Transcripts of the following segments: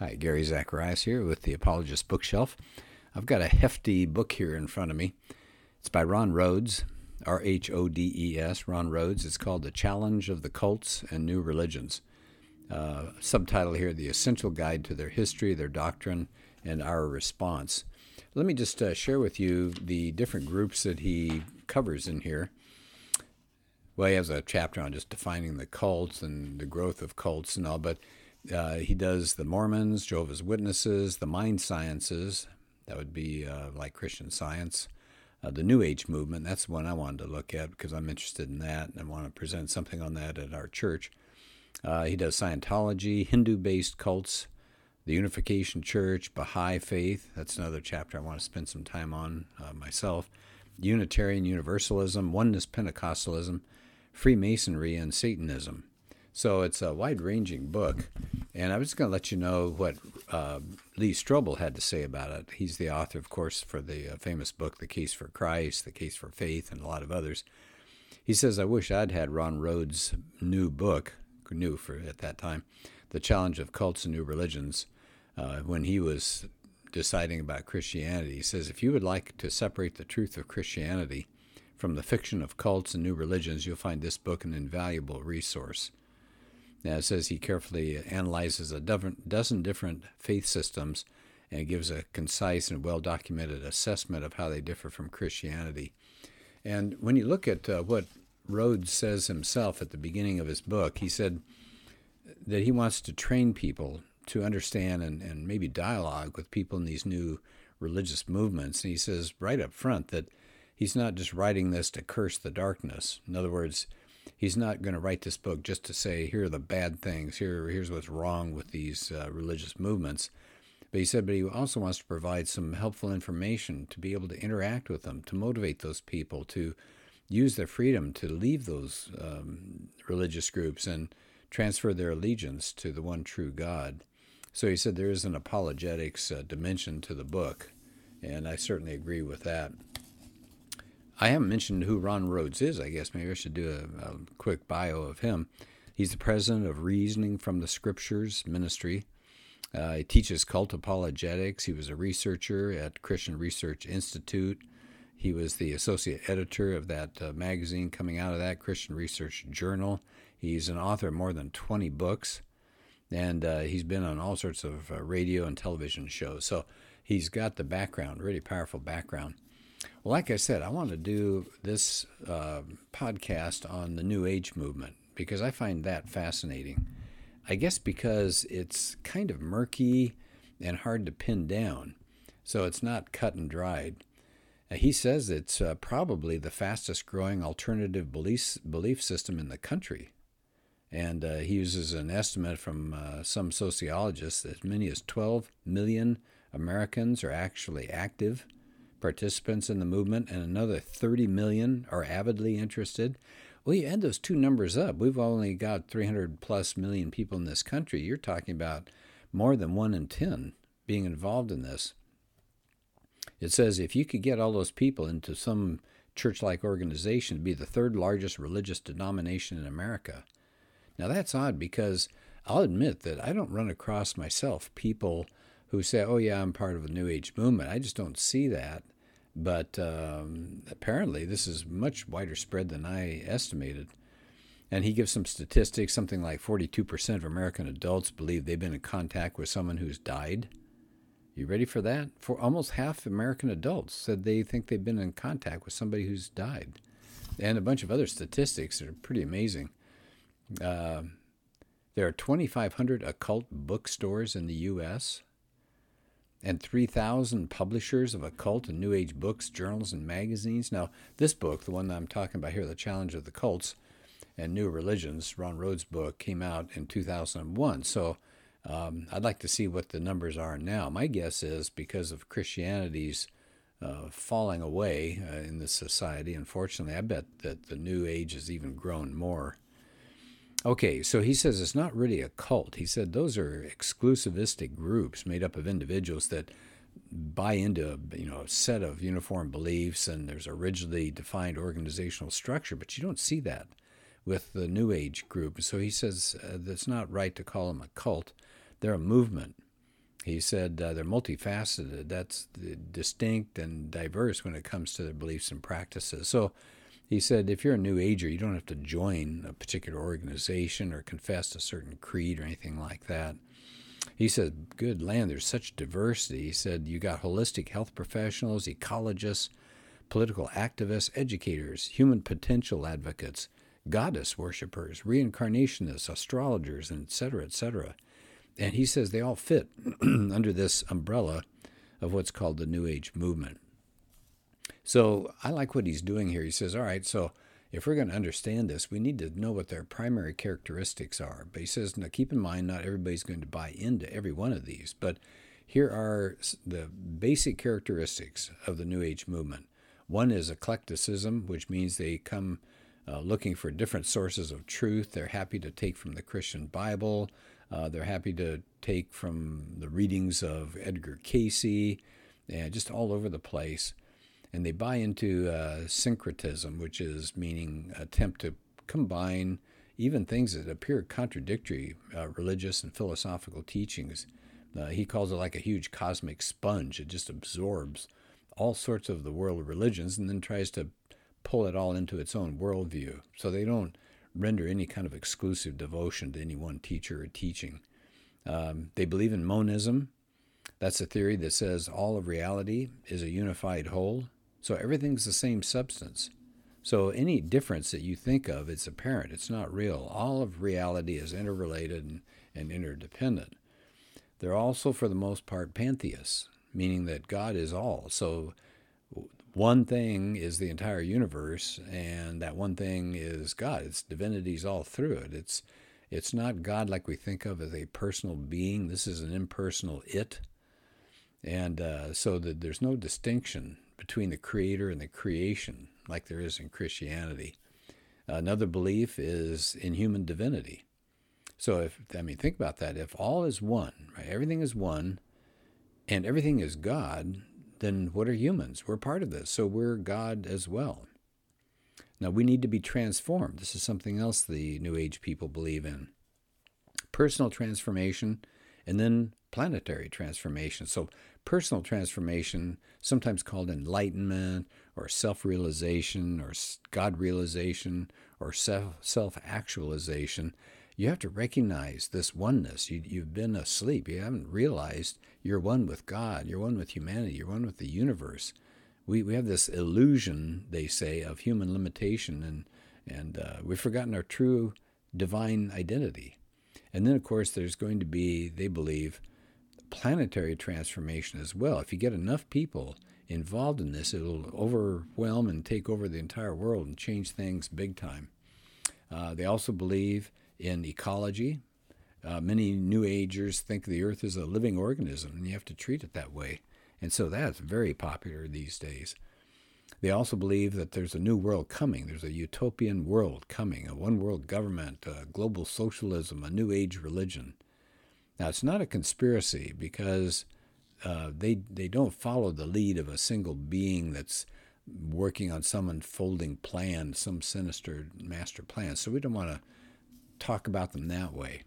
Hi, Gary Zacharias here with the Apologist Bookshelf. I've got a hefty book here in front of me. It's by Ron Rhodes, R H O D E S, Ron Rhodes. It's called The Challenge of the Cults and New Religions. Uh, subtitle here The Essential Guide to Their History, Their Doctrine, and Our Response. Let me just uh, share with you the different groups that he covers in here. Well, he has a chapter on just defining the cults and the growth of cults and all, but uh, he does the Mormons, Jehovah's Witnesses, the mind sciences. That would be uh, like Christian science. Uh, the New Age movement, that's the one I wanted to look at because I'm interested in that and I want to present something on that at our church. Uh, he does Scientology, Hindu based cults, the Unification Church, Baha'i Faith. That's another chapter I want to spend some time on uh, myself. Unitarian Universalism, Oneness Pentecostalism, Freemasonry, and Satanism. So it's a wide ranging book. And I was going to let you know what uh, Lee Strobel had to say about it. He's the author, of course, for the uh, famous book, The Case for Christ, The Case for Faith, and a lot of others. He says, I wish I'd had Ron Rhodes' new book, new for at that time, The Challenge of Cults and New Religions, uh, when he was deciding about Christianity. He says, if you would like to separate the truth of Christianity from the fiction of cults and new religions, you'll find this book an invaluable resource. Now, it says he carefully analyzes a dozen different faith systems and gives a concise and well documented assessment of how they differ from Christianity. And when you look at uh, what Rhodes says himself at the beginning of his book, he said that he wants to train people to understand and, and maybe dialogue with people in these new religious movements. And he says right up front that he's not just writing this to curse the darkness. In other words, he's not going to write this book just to say here are the bad things. Here here's what's wrong with these uh, religious movements. But he said but he also wants to provide some helpful information to be able to interact with them to motivate those people to use their freedom to leave those um, religious groups and transfer their allegiance to the one true god. So he said there is an apologetics uh, dimension to the book and i certainly agree with that I haven't mentioned who Ron Rhodes is. I guess maybe I should do a, a quick bio of him. He's the president of Reasoning from the Scriptures Ministry. Uh, he teaches cult apologetics. He was a researcher at Christian Research Institute. He was the associate editor of that uh, magazine coming out of that Christian Research Journal. He's an author of more than 20 books, and uh, he's been on all sorts of uh, radio and television shows. So he's got the background, really powerful background. Like I said, I want to do this uh, podcast on the New Age movement because I find that fascinating. I guess because it's kind of murky and hard to pin down, so it's not cut and dried. Uh, he says it's uh, probably the fastest growing alternative belief, belief system in the country. And uh, he uses an estimate from uh, some sociologists that as many as 12 million Americans are actually active participants in the movement and another 30 million are avidly interested. Well, you add those two numbers up. We've only got 300 plus million people in this country. You're talking about more than one in 10 being involved in this. It says if you could get all those people into some church like organization, it'd be the third largest religious denomination in America. Now, that's odd because I'll admit that I don't run across myself people who say, oh, yeah, I'm part of a New Age movement. I just don't see that. But um, apparently, this is much wider spread than I estimated. And he gives some statistics something like 42% of American adults believe they've been in contact with someone who's died. You ready for that? For almost half American adults said they think they've been in contact with somebody who's died. And a bunch of other statistics that are pretty amazing. Uh, there are 2,500 occult bookstores in the U.S and 3,000 publishers of occult and New Age books, journals, and magazines. Now, this book, the one that I'm talking about here, The Challenge of the Cults and New Religions, Ron Rhodes' book, came out in 2001. So um, I'd like to see what the numbers are now. My guess is because of Christianity's uh, falling away uh, in this society, unfortunately, I bet that the New Age has even grown more Okay, so he says it's not really a cult. He said those are exclusivistic groups made up of individuals that buy into you know a set of uniform beliefs and there's a rigidly defined organizational structure, but you don't see that with the New Age group. So he says uh, that's not right to call them a cult. They're a movement. He said uh, they're multifaceted. That's distinct and diverse when it comes to their beliefs and practices. So he said if you're a New Ager, you don't have to join a particular organization or confess a certain creed or anything like that. He said, Good land, there's such diversity. He said, You got holistic health professionals, ecologists, political activists, educators, human potential advocates, goddess worshippers, reincarnationists, astrologers, and etc., etc. And he says they all fit under this umbrella of what's called the New Age movement. So I like what he's doing here. He says, all right, so if we're going to understand this, we need to know what their primary characteristics are. But he says, now keep in mind, not everybody's going to buy into every one of these, but here are the basic characteristics of the New Age movement. One is eclecticism, which means they come uh, looking for different sources of truth. They're happy to take from the Christian Bible. Uh, they're happy to take from the readings of Edgar Cayce, and just all over the place. And they buy into uh, syncretism, which is meaning attempt to combine even things that appear contradictory, uh, religious and philosophical teachings. Uh, he calls it like a huge cosmic sponge. It just absorbs all sorts of the world of religions and then tries to pull it all into its own worldview. So they don't render any kind of exclusive devotion to any one teacher or teaching. Um, they believe in monism. That's a theory that says all of reality is a unified whole. So everything's the same substance. So any difference that you think of, it's apparent. It's not real. All of reality is interrelated and, and interdependent. They're also, for the most part, pantheists, meaning that God is all. So one thing is the entire universe, and that one thing is God. It's divinities all through it. It's it's not God like we think of as a personal being. This is an impersonal it, and uh, so that there's no distinction between the Creator and the creation like there is in Christianity. Another belief is in human divinity. So if I mean think about that, if all is one, right, everything is one, and everything is God, then what are humans? We're part of this, so we're God as well. Now, we need to be transformed. This is something else the New Age people believe in personal transformation and then planetary transformation. So, personal transformation, sometimes called enlightenment or self realization or God realization or self actualization, you have to recognize this oneness. You, you've been asleep. You haven't realized you're one with God. You're one with humanity. You're one with the universe. We, we have this illusion, they say, of human limitation, and, and uh, we've forgotten our true divine identity. And then, of course, there's going to be, they believe, planetary transformation as well. If you get enough people involved in this, it'll overwhelm and take over the entire world and change things big time. Uh, they also believe in ecology. Uh, many New Agers think the Earth is a living organism, and you have to treat it that way. And so that's very popular these days. They also believe that there's a new world coming. There's a utopian world coming, a one world government, a global socialism, a new age religion. Now, it's not a conspiracy because uh, they, they don't follow the lead of a single being that's working on some unfolding plan, some sinister master plan. So we don't want to talk about them that way.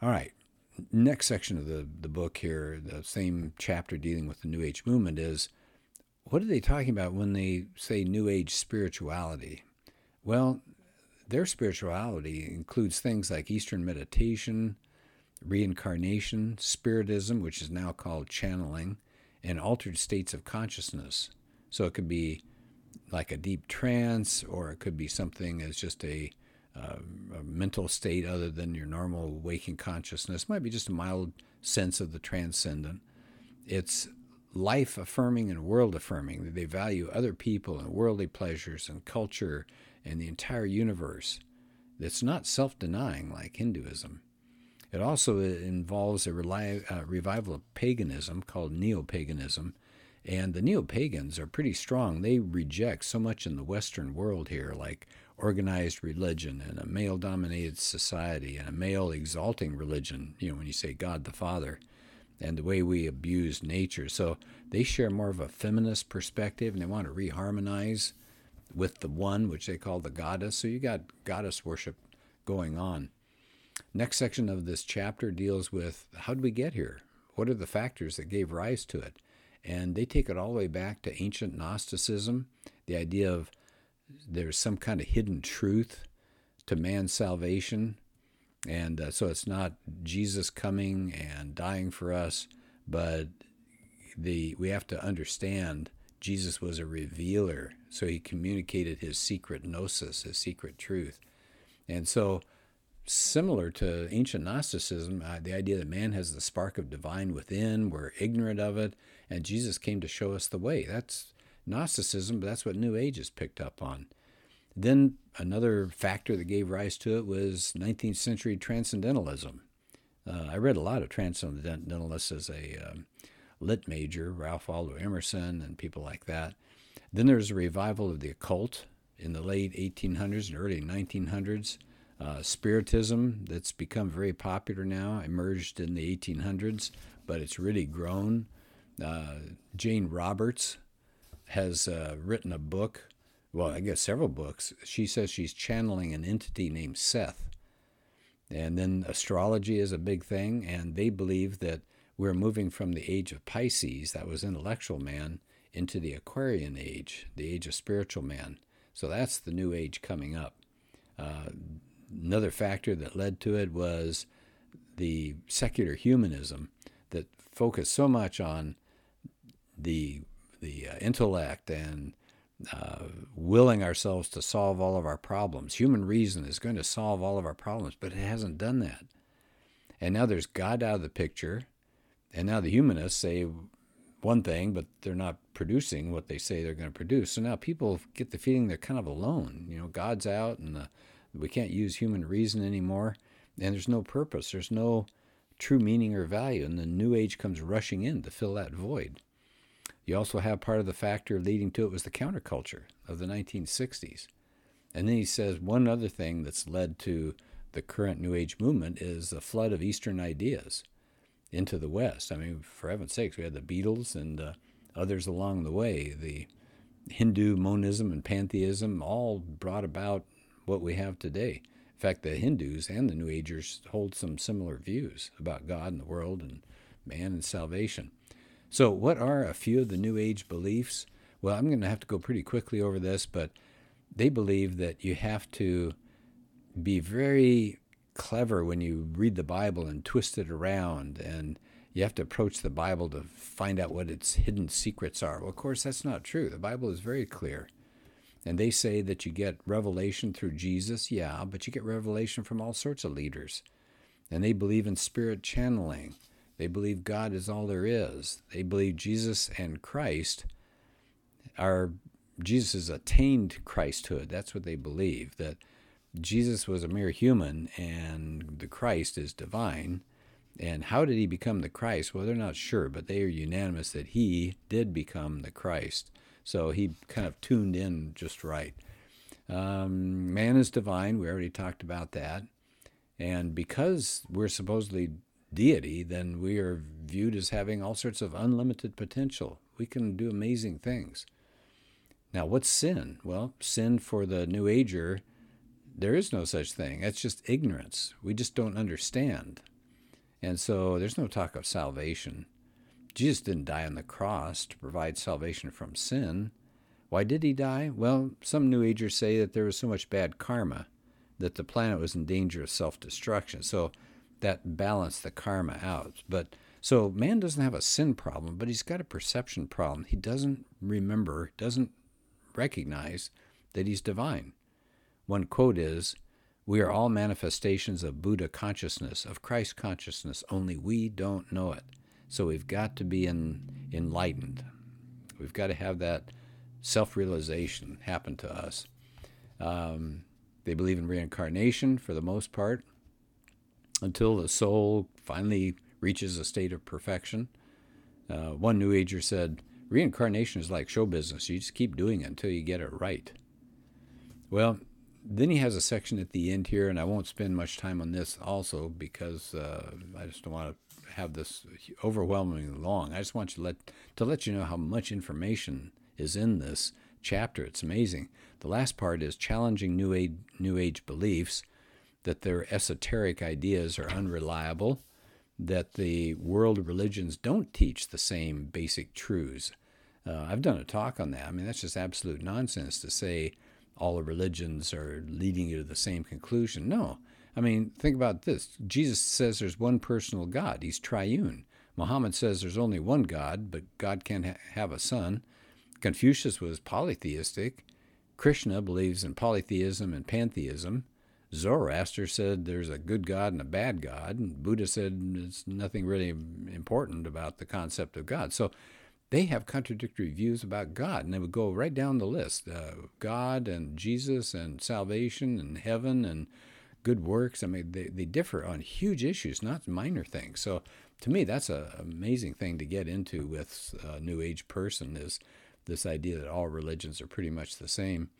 All right. Next section of the, the book here, the same chapter dealing with the New Age movement, is what are they talking about when they say New Age spirituality? Well, their spirituality includes things like Eastern meditation, reincarnation, spiritism, which is now called channeling, and altered states of consciousness. So it could be like a deep trance, or it could be something as just a uh, a mental state other than your normal waking consciousness. It might be just a mild sense of the transcendent. It's life affirming and world affirming. That they value other people and worldly pleasures and culture and the entire universe. That's not self denying like Hinduism. It also involves a uh, revival of paganism called neo paganism. And the neo pagans are pretty strong. They reject so much in the Western world here, like organized religion and a male dominated society and a male exalting religion, you know, when you say God the Father, and the way we abuse nature. So they share more of a feminist perspective and they want to reharmonize with the one, which they call the goddess. So you got goddess worship going on. Next section of this chapter deals with how did we get here? What are the factors that gave rise to it? And they take it all the way back to ancient Gnosticism, the idea of there's some kind of hidden truth to man's salvation. And uh, so it's not Jesus coming and dying for us, but the we have to understand Jesus was a revealer, so he communicated his secret gnosis, his secret truth. And so similar to ancient Gnosticism, uh, the idea that man has the spark of divine within, we're ignorant of it, and Jesus came to show us the way. That's Gnosticism, but that's what New Age has picked up on. Then another factor that gave rise to it was 19th century transcendentalism. Uh, I read a lot of transcendentalists as a um, lit major, Ralph Waldo Emerson and people like that. Then there's a revival of the occult in the late 1800s and early 1900s. Uh, spiritism that's become very popular now emerged in the 1800s, but it's really grown. Uh, Jane Roberts has uh, written a book, well, I guess several books. She says she's channeling an entity named Seth. And then astrology is a big thing, and they believe that we're moving from the age of Pisces, that was intellectual man, into the Aquarian age, the age of spiritual man. So that's the new age coming up. Uh, another factor that led to it was the secular humanism that focused so much on the the uh, intellect and uh, willing ourselves to solve all of our problems. Human reason is going to solve all of our problems, but it hasn't done that. And now there's God out of the picture, and now the humanists say one thing, but they're not producing what they say they're going to produce. So now people get the feeling they're kind of alone. You know, God's out, and the we can't use human reason anymore, and there's no purpose. There's no true meaning or value, and the new age comes rushing in to fill that void. You also have part of the factor leading to it was the counterculture of the 1960s. And then he says one other thing that's led to the current New Age movement is the flood of Eastern ideas into the West. I mean, for heaven's sakes, we had the Beatles and uh, others along the way. The Hindu monism and pantheism all brought about what we have today. In fact, the Hindus and the New Agers hold some similar views about God and the world and man and salvation. So, what are a few of the New Age beliefs? Well, I'm going to have to go pretty quickly over this, but they believe that you have to be very clever when you read the Bible and twist it around, and you have to approach the Bible to find out what its hidden secrets are. Well, of course, that's not true. The Bible is very clear. And they say that you get revelation through Jesus, yeah, but you get revelation from all sorts of leaders. And they believe in spirit channeling. They believe God is all there is. They believe Jesus and Christ are Jesus attained Christhood. That's what they believe, that Jesus was a mere human and the Christ is divine. And how did he become the Christ? Well, they're not sure, but they are unanimous that he did become the Christ. So he kind of tuned in just right. Um, man is divine. We already talked about that. And because we're supposedly deity, then we are viewed as having all sorts of unlimited potential. We can do amazing things. Now, what's sin? Well, sin for the New Ager, there is no such thing. It's just ignorance. We just don't understand. And so there's no talk of salvation. Jesus didn't die on the cross to provide salvation from sin. Why did he die? Well, some New Agers say that there was so much bad karma that the planet was in danger of self destruction. So that balance the karma out. But so man doesn't have a sin problem, but he's got a perception problem. He doesn't remember, doesn't recognize that he's divine. One quote is, We are all manifestations of Buddha consciousness, of Christ consciousness, only we don't know it. So we've got to be in, enlightened. We've got to have that self realization happen to us. Um, they believe in reincarnation for the most part until the soul finally reaches a state of perfection. Uh, one New Ager said, Reincarnation is like show business. You just keep doing it until you get it right. Well, then he has a section at the end here, and I won't spend much time on this also because uh, I just don't want to have this overwhelmingly long. I just want you to let to let you know how much information is in this chapter. It's amazing. The last part is challenging new age new age beliefs that their esoteric ideas are unreliable, that the world religions don't teach the same basic truths. Uh, I've done a talk on that. I mean, that's just absolute nonsense to say all the religions are leading you to the same conclusion. No. I mean, think about this. Jesus says there's one personal God, he's triune. Muhammad says there's only one God, but God can't ha- have a son. Confucius was polytheistic. Krishna believes in polytheism and pantheism. Zoroaster said there's a good God and a bad God. And Buddha said there's nothing really important about the concept of God. So they have contradictory views about God, and they would go right down the list uh, God and Jesus and salvation and heaven and good works. I mean, they, they differ on huge issues, not minor things. So to me, that's an amazing thing to get into with a New Age person is this idea that all religions are pretty much the same.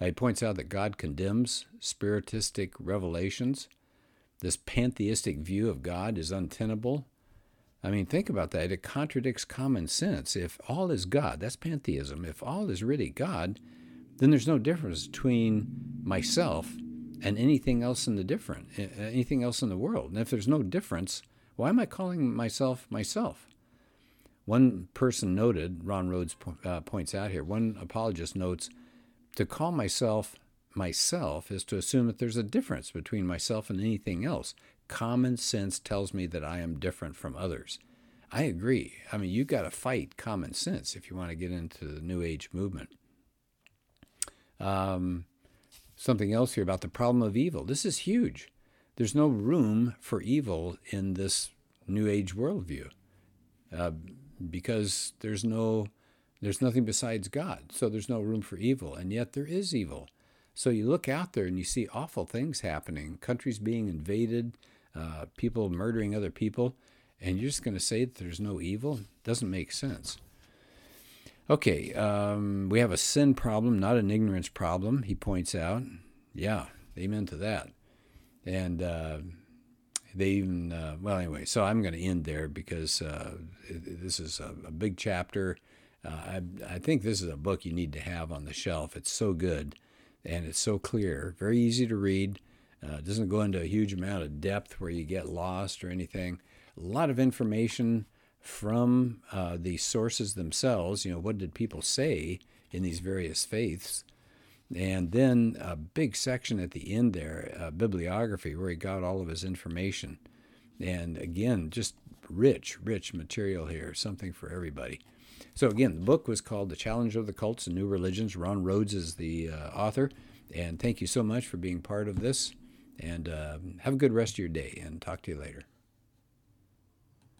He points out that God condemns spiritistic revelations. This pantheistic view of God is untenable. I mean, think about that. It contradicts common sense. If all is God, that's pantheism. If all is really God, then there's no difference between myself and anything else in the different, anything else in the world. And if there's no difference, why am I calling myself myself? One person noted, Ron Rhodes uh, points out here, one apologist notes, to call myself myself is to assume that there's a difference between myself and anything else. Common sense tells me that I am different from others. I agree. I mean, you've got to fight common sense if you want to get into the New Age movement. Um, something else here about the problem of evil. This is huge. There's no room for evil in this New Age worldview uh, because there's no there's nothing besides God. So there's no room for evil, and yet there is evil. So you look out there and you see awful things happening, countries being invaded, uh, people murdering other people, and you're just going to say that there's no evil? Doesn't make sense. Okay, um, we have a sin problem, not an ignorance problem, he points out. Yeah, amen to that. And uh, they even, uh, well, anyway, so I'm going to end there because uh, this is a, a big chapter. Uh, I, I think this is a book you need to have on the shelf. It's so good and it's so clear, very easy to read. Uh, it doesn't go into a huge amount of depth where you get lost or anything. A lot of information from uh, the sources themselves. You know, what did people say in these various faiths? And then a big section at the end there, uh, bibliography, where he got all of his information. And again, just rich, rich material here, something for everybody. So again, the book was called The Challenge of the Cults and New Religions. Ron Rhodes is the uh, author. And thank you so much for being part of this. And uh, have a good rest of your day and talk to you later.